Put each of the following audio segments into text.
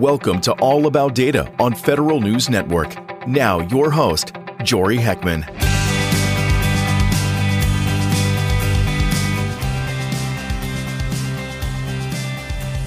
Welcome to All About Data on Federal News Network. Now, your host, Jory Heckman.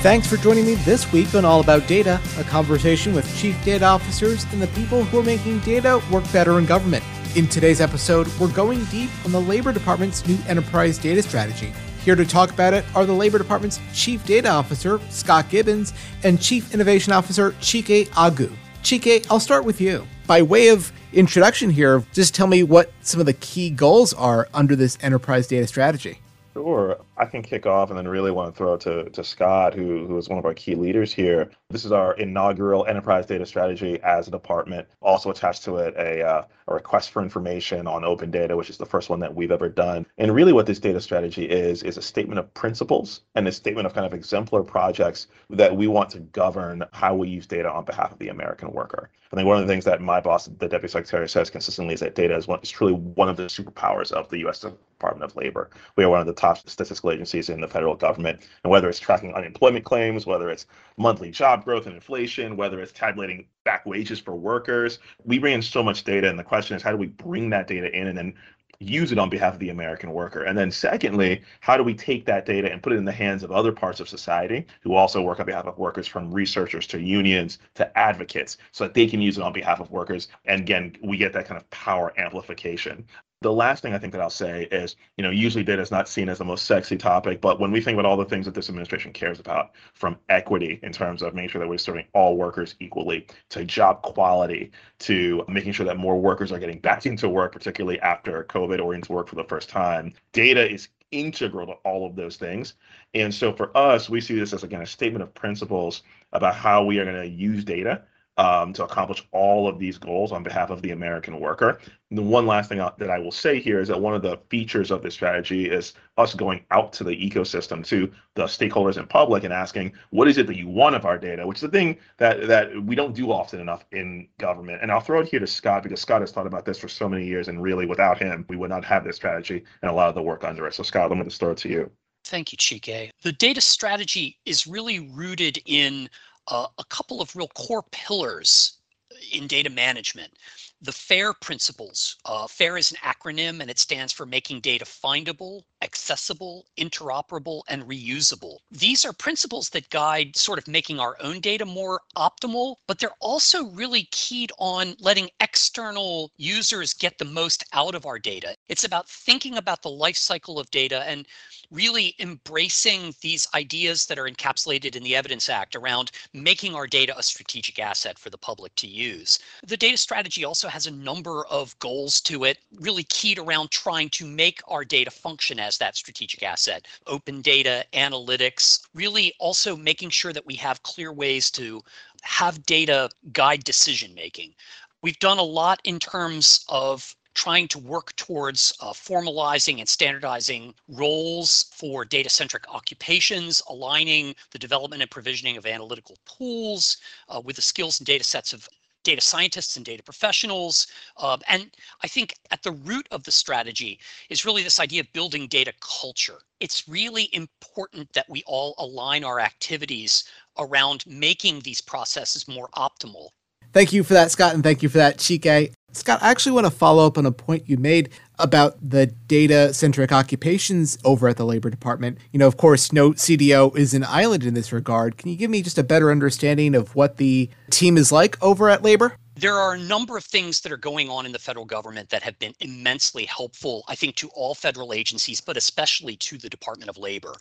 Thanks for joining me this week on All About Data, a conversation with chief data officers and the people who are making data work better in government. In today's episode, we're going deep on the Labor Department's new enterprise data strategy. Here to talk about it are the Labor Department's Chief Data Officer, Scott Gibbons, and Chief Innovation Officer, Chike Aguh. Chike, I'll start with you. By way of introduction here, just tell me what some of the key goals are under this enterprise data strategy. Sure. I can kick off and then really want to throw to, to Scott, who, who is one of our key leaders here. This is our inaugural enterprise data strategy as a department. Also attached to it a, uh, a request for information on open data, which is the first one that we've ever done. And really what this data strategy is, is a statement of principles and a statement of kind of exemplar projects that we want to govern how we use data on behalf of the American worker. I think one of the things that my boss, the deputy secretary, says consistently is that data is, one, is truly one of the superpowers of the U.S. Department of Labor. We are one of the top statistical agencies in the federal government. And whether it's tracking unemployment claims, whether it's monthly job growth and inflation, whether it's tabulating back wages for workers, we bring in so much data. And the question is, how do we bring that data in and then use it on behalf of the American worker? And then, secondly, how do we take that data and put it in the hands of other parts of society who also work on behalf of workers, from researchers to unions to advocates, so that they can use it on behalf of workers? And again, we get that kind of power amplification. The last thing I think that I'll say is, you know, usually data is not seen as the most sexy topic, but when we think about all the things that this administration cares about, from equity in terms of making sure that we're serving all workers equally, to job quality, to making sure that more workers are getting back into work, particularly after COVID or into work for the first time, data is integral to all of those things. And so for us, we see this as again a statement of principles about how we are going to use data um, to accomplish all of these goals on behalf of the American worker. The one last thing that I will say here is that one of the features of this strategy is us going out to the ecosystem, to the stakeholders and public, and asking, "What is it that you want of our data?" Which is a thing that that we don't do often enough in government. And I'll throw it here to Scott because Scott has thought about this for so many years, and really, without him, we would not have this strategy and a lot of the work under it. So, Scott, I'm going to throw it to you. Thank you, Chike. The data strategy is really rooted in uh, a couple of real core pillars in data management. The FAIR principles. Uh, FAIR is an acronym and it stands for making data findable, accessible, interoperable, and reusable. These are principles that guide sort of making our own data more optimal, but they're also really keyed on letting external users get the most out of our data. It's about thinking about the life cycle of data and really embracing these ideas that are encapsulated in the Evidence Act around making our data a strategic asset for the public to use. The data strategy also has a number of goals to it, really keyed around trying to make our data function as that strategic asset. Open data, analytics, really also making sure that we have clear ways to have data guide decision making. We've done a lot in terms of trying to work towards uh, formalizing and standardizing roles for data centric occupations, aligning the development and provisioning of analytical tools uh, with the skills and data sets of data scientists and data professionals. Uh, and I think at the root of the strategy is really this idea of building data culture. It's really important that we all align our activities around making these processes more optimal. Thank you for that, Scott, and thank you for that, Chike. Scott, I actually want to follow up on a point you made about the data centric occupations over at the Labor Department. You know, of course, no CDO is an island in this regard. Can you give me just a better understanding of what the team is like over at Labor? There are a number of things that are going on in the federal government that have been immensely helpful, I think, to all federal agencies, but especially to the Department of Labor.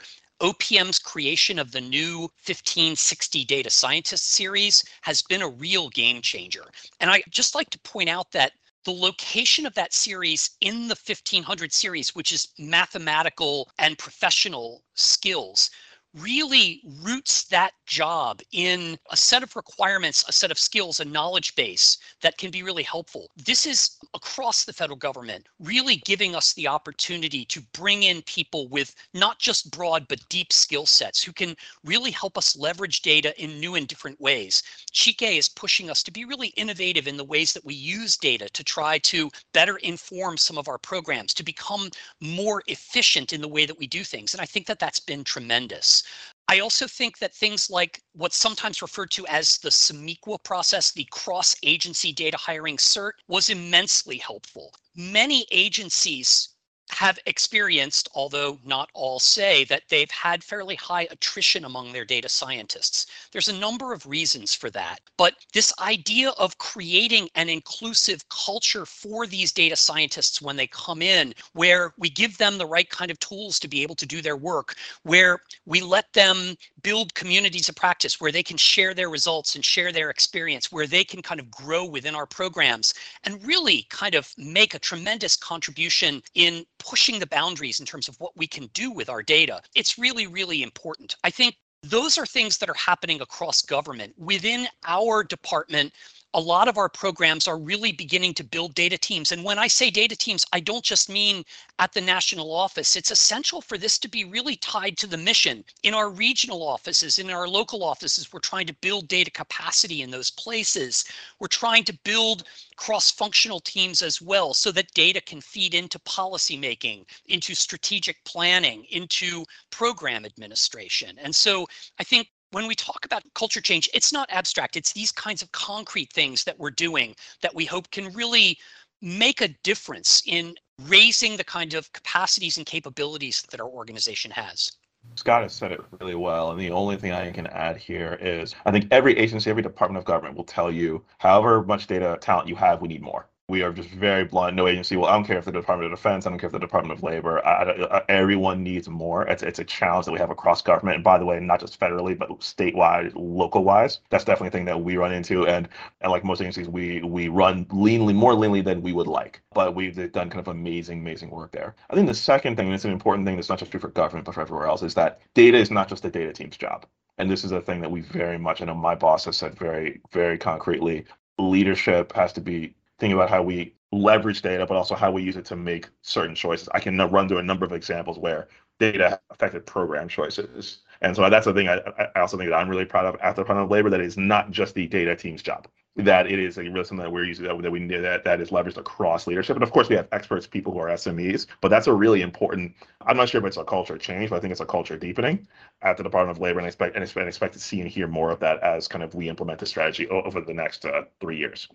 OPM's creation of the new 1560 Data Scientist series has been a real game changer. And I just like to point out that the location of that series in the 1500 series, which is mathematical and professional skills, really roots that job in a set of requirements, a set of skills, a knowledge base that can be really helpful. This is across the federal government, really giving us the opportunity to bring in people with not just broad but deep skill sets who can really help us leverage data in new and different ways. Chike is pushing us to be really innovative in the ways that we use data to try to better inform some of our programs, to become more efficient in the way that we do things. And I think that that's been tremendous. I also think that things like what's sometimes referred to as the SMEQA process, the cross agency data hiring cert, was immensely helpful. Many agencies have experienced, although not all say, that they've had fairly high attrition among their data scientists. There's a number of reasons for that. But this idea of creating an inclusive culture for these data scientists when they come in, where we give them the right kind of tools to be able to do their work, where we let them build communities of practice, where they can share their results and share their experience, where they can kind of grow within our programs and really kind of make a tremendous contribution in pushing the boundaries in terms of what we can do with our data. It's really, really important. I think those are things that are happening across government. Within our department, a lot of our programs are really beginning to build data teams. And when I say data teams, I don't just mean at the national office. It's essential for this to be really tied to the mission. In our regional offices, in our local offices, we're trying to build data capacity in those places. We're trying to build cross-functional teams as well so that data can feed into policymaking, into strategic planning, into program administration. And so I think when we talk about culture change, it's not abstract. It's these kinds of concrete things that we're doing that we hope can really make a difference in raising the kind of capacities and capabilities that our organization has. Scott has said it really well. And the only thing I can add here is I think every agency, every department of government will tell you however much data talent you have, we need more we are just very blunt. No agency. Well, I don't care if the Department of Defense. I don't care if the Department of Labor. I, I, everyone needs more. It's it's a challenge that we have across government. And by the way, not just federally, but statewide, local wise. That's definitely a thing that we run into. And and like most agencies, we we run leanly, more leanly than we would like. But we've done kind of amazing, amazing work there. I think the second thing, and it's an important thing that's not just true for government, but for everywhere else, is that data is not just the data team's job. And this is a thing that we very much, I know my boss has said very, very concretely, leadership has to be thinking about how we leverage data, but also how we use it to make certain choices. I can run through a number of examples where data affected program choices. And so that's the thing I, I also think that I'm really proud of at the Department of Labor that is not just the data team's job. That it is really something that we're using that, that we that that is leveraged across leadership. And of course we have experts, people who are SMEs, but that's a really important I'm not sure if it's a culture change, but I think it's a culture deepening at the Department of Labor and expect and expect, and expect to see and hear more of that as kind of we implement the strategy over the next uh, three years.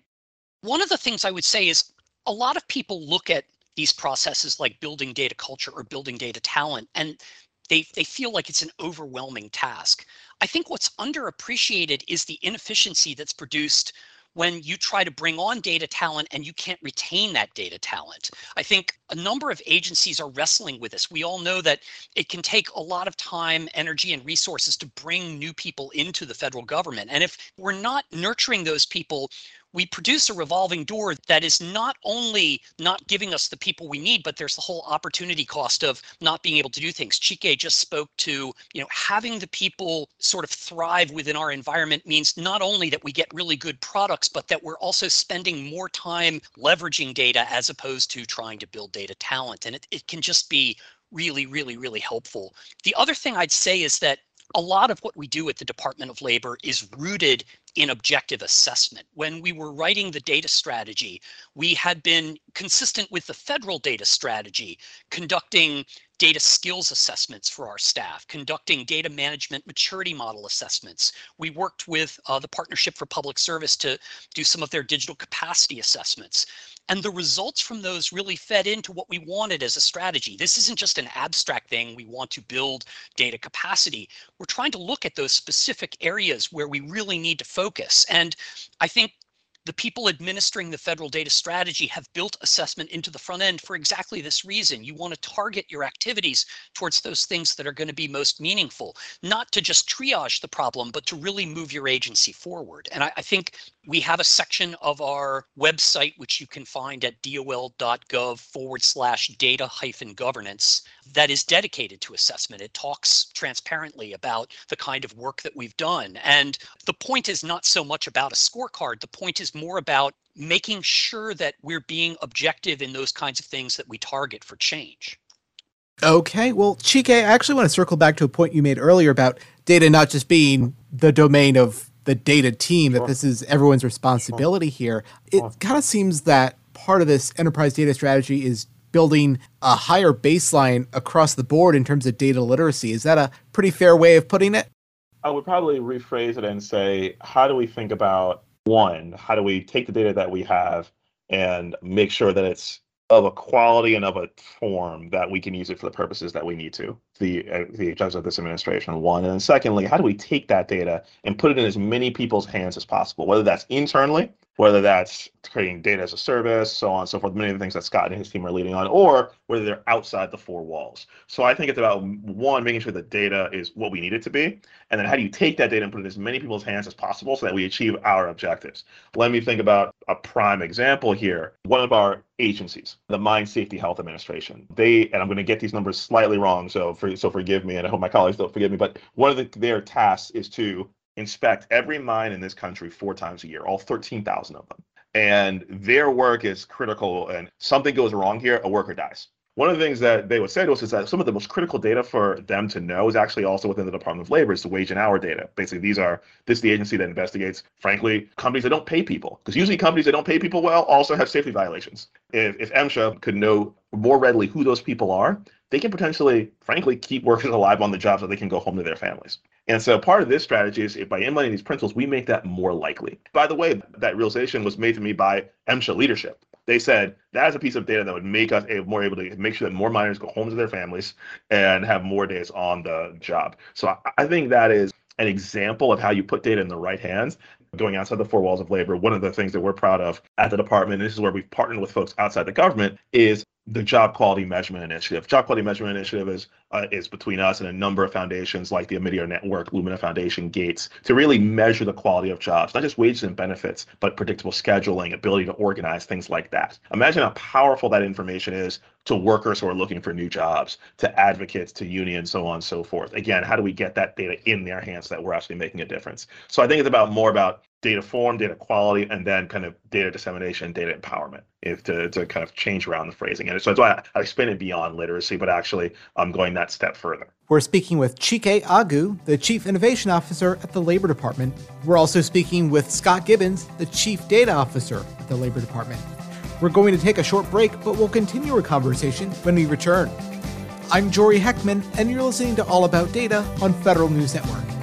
One of the things I would say is a lot of people look at these processes like building data culture or building data talent and they, they feel like it's an overwhelming task. I think what's underappreciated is the inefficiency that's produced when you try to bring on data talent and you can't retain that data talent. I think a number of agencies are wrestling with this. We all know that it can take a lot of time, energy, and resources to bring new people into the federal government. And if we're not nurturing those people, we produce a revolving door that is not only not giving us the people we need, but there's the whole opportunity cost of not being able to do things. Chike just spoke to, you know, having the people sort of thrive within our environment means not only that we get really good products, but that we're also spending more time leveraging data as opposed to trying to build data talent. And it, it can just be really, really, really helpful. The other thing I'd say is that a lot of what we do at the Department of Labor is rooted in objective assessment. When we were writing the data strategy, we had been consistent with the federal data strategy, conducting data skills assessments for our staff, conducting data management maturity model assessments. We worked with uh, the Partnership for Public Service to do some of their digital capacity assessments. And the results from those really fed into what we wanted as a strategy. This isn't just an abstract thing. We want to build data capacity. We're trying to look at those specific areas where we really need to focus. And I think the people administering the federal data strategy have built assessment into the front end for exactly this reason. You want to target your activities towards those things that are going to be most meaningful, not to just triage the problem, but to really move your agency forward. And I, I think we have a section of our website, which you can find at dol.gov forward slash data hyphen governance that is dedicated to assessment. It talks transparently about the kind of work that we've done. And the point is not so much about a scorecard. The point is more about making sure that we're being objective in those kinds of things that we target for change. Okay, well, Chike, I actually want to circle back to a point you made earlier about data not just being the domain of the data team, that this is everyone's responsibility here. It kind of seems that part of this enterprise data strategy is building a higher baseline across the board in terms of data literacy. Is that a pretty fair way of putting it? I would probably rephrase it and say, how do we think about one, how do we take the data that we have and make sure that it's of a quality and of a form that we can use it for the purposes that we need to the uh, the objectives of this administration one and then secondly how do we take that data and put it in as many people's hands as possible whether that's internally whether that's creating data as a service, so on and so forth, many of the things that Scott and his team are leading on, or whether they're outside the four walls. So I think it's about one, making sure the data is what we need it to be, and then how do you take that data and put it in as many people's hands as possible so that we achieve our objectives. Let me think about a prime example here. One of our agencies, the Mine Safety Health Administration, they, and I'm going to get these numbers slightly wrong, so for, so forgive me, and I hope my colleagues don't forgive me, but one of the, their tasks is to inspect every mine in this country four times a year, all 13,000 of them. And their work is critical, and something goes wrong here, a worker dies. One of the things that they would say to us is that some of the most critical data for them to know is actually also within the Department of Labor, is the wage and hour data. Basically, these are this is the agency that investigates, frankly, companies that don't pay people. Because usually companies that don't pay people well also have safety violations. If if MSHA could know more readily who those people are, they can potentially, frankly, keep workers alive on the job so they can go home to their families. And so part of this strategy is if by implementing these principles, we make that more likely. By the way, that realization was made to me by MSHA leadership. They said that is a piece of data that would make us more able to make sure that more miners go home to their families and have more days on the job. So I think that is an example of how you put data in the right hands going outside the four walls of labor, one of the things that we're proud of at the department, and this is where we've partnered with folks outside the government, is the Job Quality Measurement Initiative. Job Quality Measurement Initiative is uh, is between us and a number of foundations like the Omidyar Network, Lumina Foundation, Gates, to really measure the quality of jobs, not just wages and benefits, but predictable scheduling, ability to organize, things like that. Imagine how powerful that information is to workers who are looking for new jobs, to advocates, to unions, so on and so forth. Again, how do we get that data in their hands so that we're actually making a difference? So I think it's about more about data form, data quality, and then kind of data dissemination, data empowerment, if to, to kind of change around the phrasing. And so that's why I, I it beyond literacy, but actually I'm going that step further. We're speaking with Chike Aguh, the Chief Innovation Officer at the Labor Department. We're also speaking with Scott Gibbons, the Chief Data Officer at the Labor Department. We're going to take a short break, but we'll continue our conversation when we return. I'm Jory Heckman, and you're listening to All About Data on Federal News Network.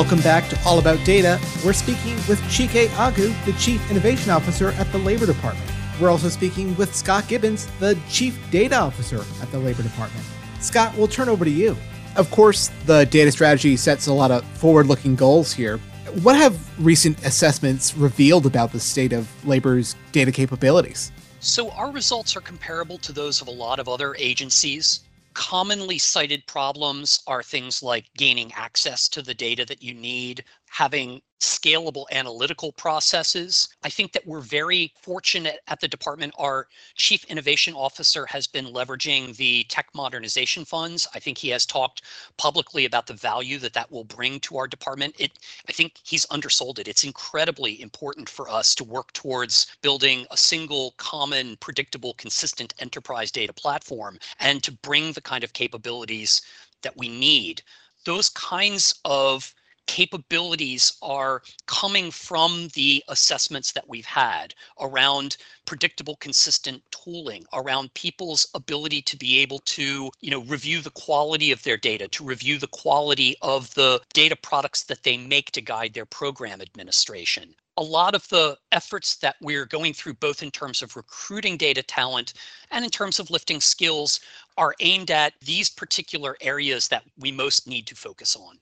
Welcome back to All About Data. We're speaking with Chike Aguh, the Chief Innovation Officer at the Labor Department. We're also speaking with Scott Gibbons, the Chief Data Officer at the Labor Department. Scott, we'll turn over to you. Of course, the data strategy sets a lot of forward looking goals here. What have recent assessments revealed about the state of labor's data capabilities? So, our results are comparable to those of a lot of other agencies commonly cited problems are things like gaining access to the data that you need, having scalable analytical processes. I think that we're very fortunate at the department. Our chief innovation officer has been leveraging the tech modernization funds. I think he has talked publicly about the value that that will bring to our department. It, I think he's undersold it. It's incredibly important for us to work towards building a single, common, predictable, consistent enterprise data platform and to bring the kind of capabilities that we need. Those kinds of capabilities are coming from the assessments that we've had around predictable consistent tooling around people's ability to be able to you know review the quality of their data to review the quality of the data products that they make to guide their program administration a lot of the efforts that we're going through, both in terms of recruiting data talent and in terms of lifting skills, are aimed at these particular areas that we most need to focus on.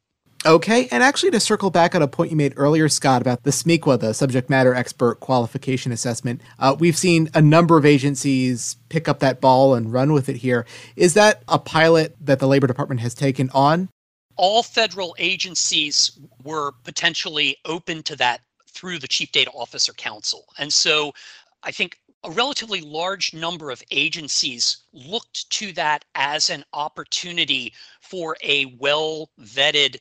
Okay, and actually to circle back on a point you made earlier, Scott, about the SMEQA, the Subject Matter Expert Qualification Assessment, uh, we've seen a number of agencies pick up that ball and run with it here. Is that a pilot that the Labor Department has taken on? All federal agencies were potentially open to that through the Chief Data Officer Council. And so I think a relatively large number of agencies looked to that as an opportunity for a well vetted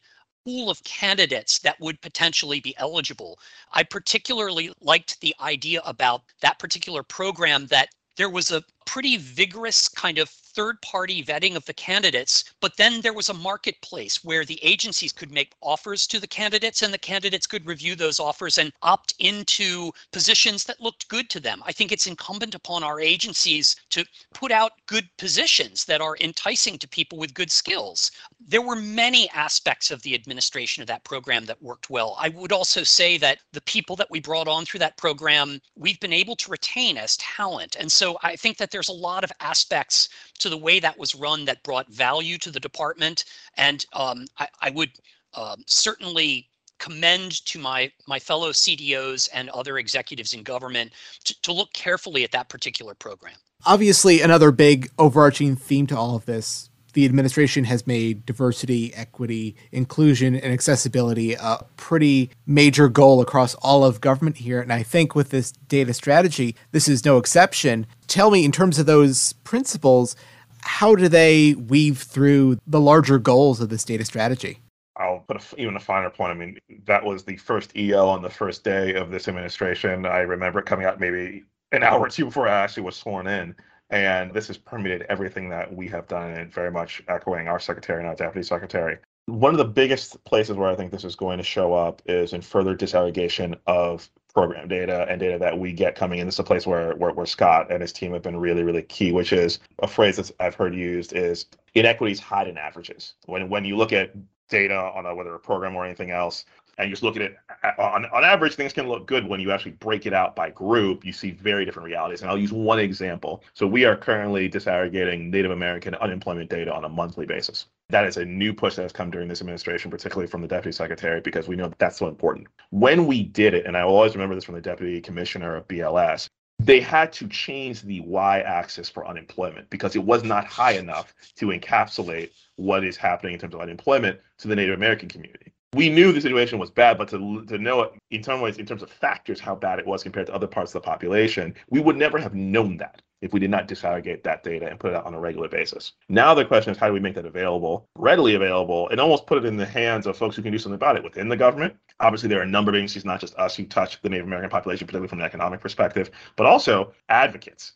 pool of candidates that would potentially be eligible. I particularly liked the idea about that particular program that there was a pretty vigorous kind of third party vetting of the candidates, but then there was a marketplace where the agencies could make offers to the candidates and the candidates could review those offers and opt into positions that looked good to them. I think it's incumbent upon our agencies to put out good positions that are enticing to people with good skills. There were many aspects of the administration of that program that worked well. I would also say that the people that we brought on through that program, we've been able to retain as talent. And so I think that there's a lot of aspects to the way that was run that brought value to the department. And um, I, I, would um, certainly commend to my my fellow CDOs and other executives in government to, to look carefully at that particular program. Obviously, another big overarching theme to all of this the administration has made diversity, equity, inclusion, and accessibility a pretty major goal across all of government here. And I think with this data strategy, this is no exception. Tell me, in terms of those principles, how do they weave through the larger goals of this data strategy? I'll put a, even a finer point. I mean, that was the first EO on the first day of this administration. I remember it coming out maybe an hour or two before I actually was sworn in. And this has permeated everything that we have done, and very much echoing our secretary and our deputy secretary. One of the biggest places where I think this is going to show up is in further disaggregation of program data and data that we get coming in. This is a place where, where, where Scott and his team have been really, really key, which is a phrase that I've heard used is inequities hide in averages. When when you look at data on a, whether a program or anything else, and just look at it on, on average, things can look good when you actually break it out by group. You see very different realities. And I'll use one example. So we are currently disaggregating Native American unemployment data on a monthly basis. That is a new push that has come during this administration, particularly from the deputy secretary, because we know that that's so important. When we did it, and I always remember this from the deputy commissioner of BLS, they had to change the y axis for unemployment because it was not high enough to encapsulate what is happening in terms of unemployment to the Native American community we knew the situation was bad, but to to know it in some ways, in terms of factors, how bad it was compared to other parts of the population, we would never have known that if we did not disaggregate that data and put it out on a regular basis. Now the question is how do we make that available, readily available, and almost put it in the hands of folks who can do something about it within the government. Obviously, there are a number of agencies, not just us, who touch the Native American population, particularly from an economic perspective, but also advocates.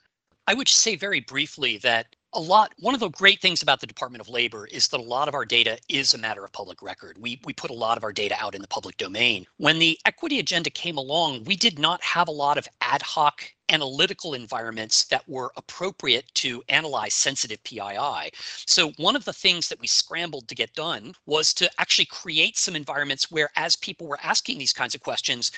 I would just say very briefly that a lot one of the great things about the department of labor is that a lot of our data is a matter of public record we we put a lot of our data out in the public domain when the equity agenda came along we did not have a lot of ad hoc analytical environments that were appropriate to analyze sensitive PII. So one of the things that we scrambled to get done was to actually create some environments where as people were asking these kinds of questions,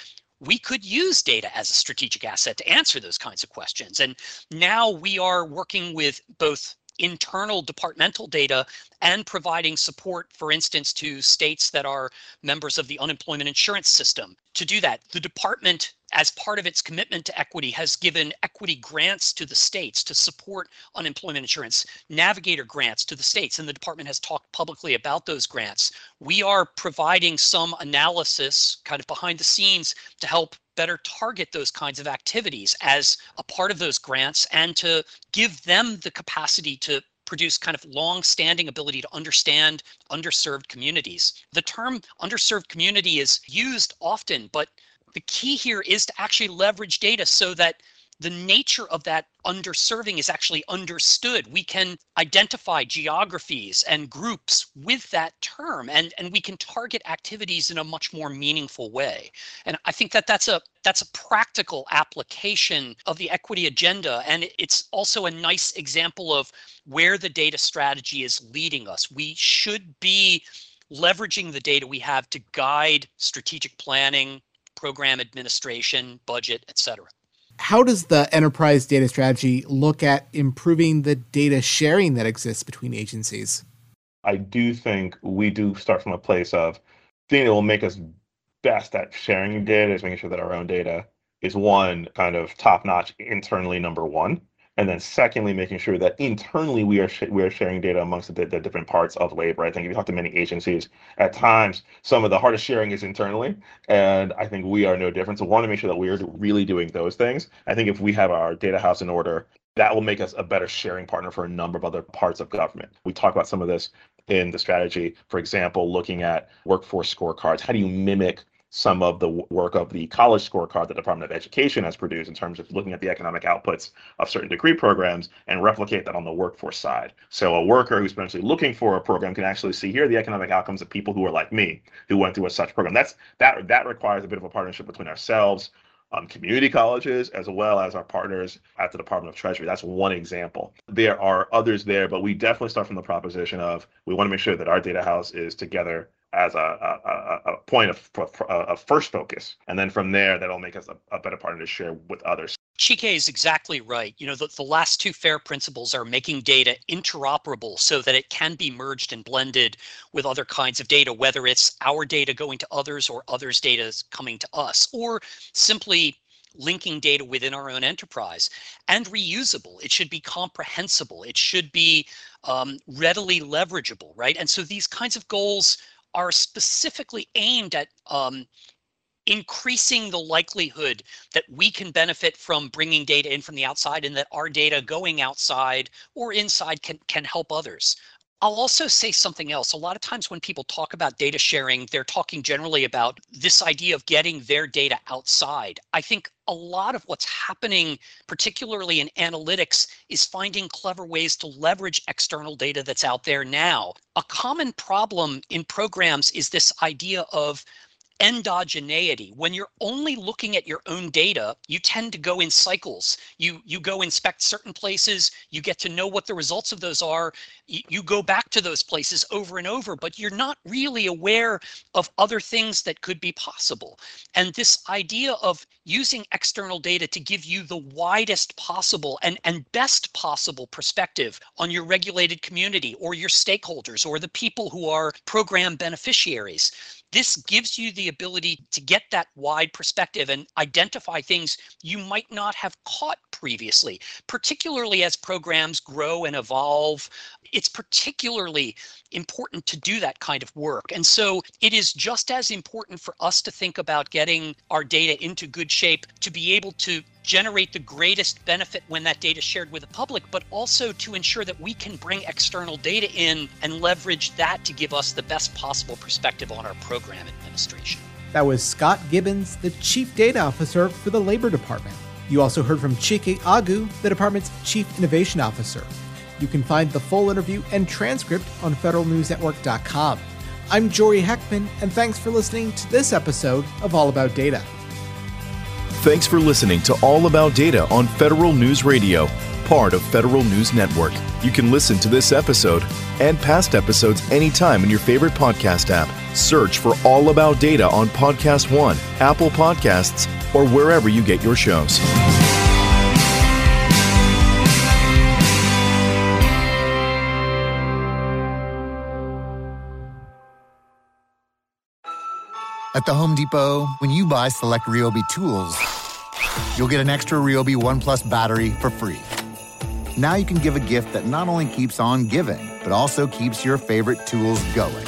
we could use data as a strategic asset to answer those kinds of questions. And now we are working with both internal departmental data and providing support, for instance, to states that are members of the unemployment insurance system. To do that, the department, as part of its commitment to equity, has given equity grants to the states to support unemployment insurance, navigator grants to the states, and the department has talked publicly about those grants. We are providing some analysis kind of behind the scenes to help better target those kinds of activities as a part of those grants and to give them the capacity to produce kind of long-standing ability to understand underserved communities. The term underserved community is used often, but the key here is to actually leverage data so that the nature of that underserving is actually understood. We can identify geographies and groups with that term, and, and we can target activities in a much more meaningful way. And I think that that's a that's a practical application of the equity agenda, and it's also a nice example of where the data strategy is leading us. We should be leveraging the data we have to guide strategic planning, program administration, budget, et cetera how does the enterprise data strategy look at improving the data sharing that exists between agencies? I do think we do start from a place of thing that will make us best at sharing data is making sure that our own data is one kind of top notch internally number one and then secondly, making sure that internally we are we are sharing data amongst the, the, different parts of labor. I think if you talk to many agencies, at times some of the hardest sharing is internally, and I think we are no different. So, want to make sure that we are really doing those things. I think if we have our data house in order, that will make us a better sharing partner for a number of other parts of government. We talk about some of this in the strategy. For example, looking at workforce scorecards. How do you mimic some of the work of the college scorecard the Department of Education has produced in terms of looking at the economic outputs of certain degree programs and replicate that on the workforce side. So a worker who's potentially looking for a program can actually see here the economic outcomes of people who are like me, who went through a such program. That's that that requires a bit of a partnership between ourselves, um, community colleges, as well as our partners at the Department of Treasury. That's one example. There are others there, but we definitely start from the proposition of we want to make sure that our data house is together as a, a, a point of, of first focus. And then from there, that'll make us a, a better partner to share with others. Chike is exactly right. You know, the, the last two FAIR principles are making data interoperable so that it can be merged and blended with other kinds of data, whether it's our data going to others or others' data coming to us, or simply linking data within our own enterprise and reusable. It should be comprehensible. It should be um, readily leverageable, right? And so these kinds of goals are specifically aimed at um, increasing the likelihood that we can benefit from bringing data in from the outside and that our data going outside or inside can, can help others. I'll also say something else. A lot of times when people talk about data sharing, they're talking generally about this idea of getting their data outside. I think a lot of what's happening, particularly in analytics, is finding clever ways to leverage external data that's out there now. A common problem in programs is this idea of endogeneity. When you're only looking at your own data, you tend to go in cycles. You you go inspect certain places, you get to know what the results of those are, you, you go back to those places over and over, but you're not really aware of other things that could be possible. And this idea of using external data to give you the widest possible and, and best possible perspective on your regulated community or your stakeholders or the people who are program beneficiaries this gives you the ability to get that wide perspective and identify things you might not have caught previously, particularly as programs grow and evolve. It's particularly important to do that kind of work. And so it is just as important for us to think about getting our data into good shape to be able to generate the greatest benefit when that data is shared with the public, but also to ensure that we can bring external data in and leverage that to give us the best possible perspective on our program administration. That was Scott Gibbons, the Chief Data Officer for the Labor Department. You also heard from Chike Aguh, the department's Chief Innovation Officer. You can find the full interview and transcript on federalnewsnetwork.com. I'm Jory Heckman, and thanks for listening to this episode of All About Data. Thanks for listening to All About Data on Federal News Radio, part of Federal News Network. You can listen to this episode and past episodes anytime in your favorite podcast app. Search for All About Data on Podcast One, Apple Podcasts, or wherever you get your shows. At the Home Depot, when you buy select Ryobi tools, you'll get an extra Ryobi One Plus battery for free. Now you can give a gift that not only keeps on giving, but also keeps your favorite tools going.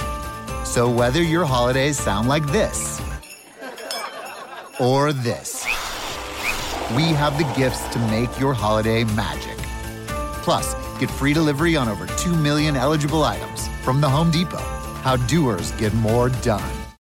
So whether your holidays sound like this or this, we have the gifts to make your holiday magic. Plus, get free delivery on over 2 million eligible items from the Home Depot. How doers get more done.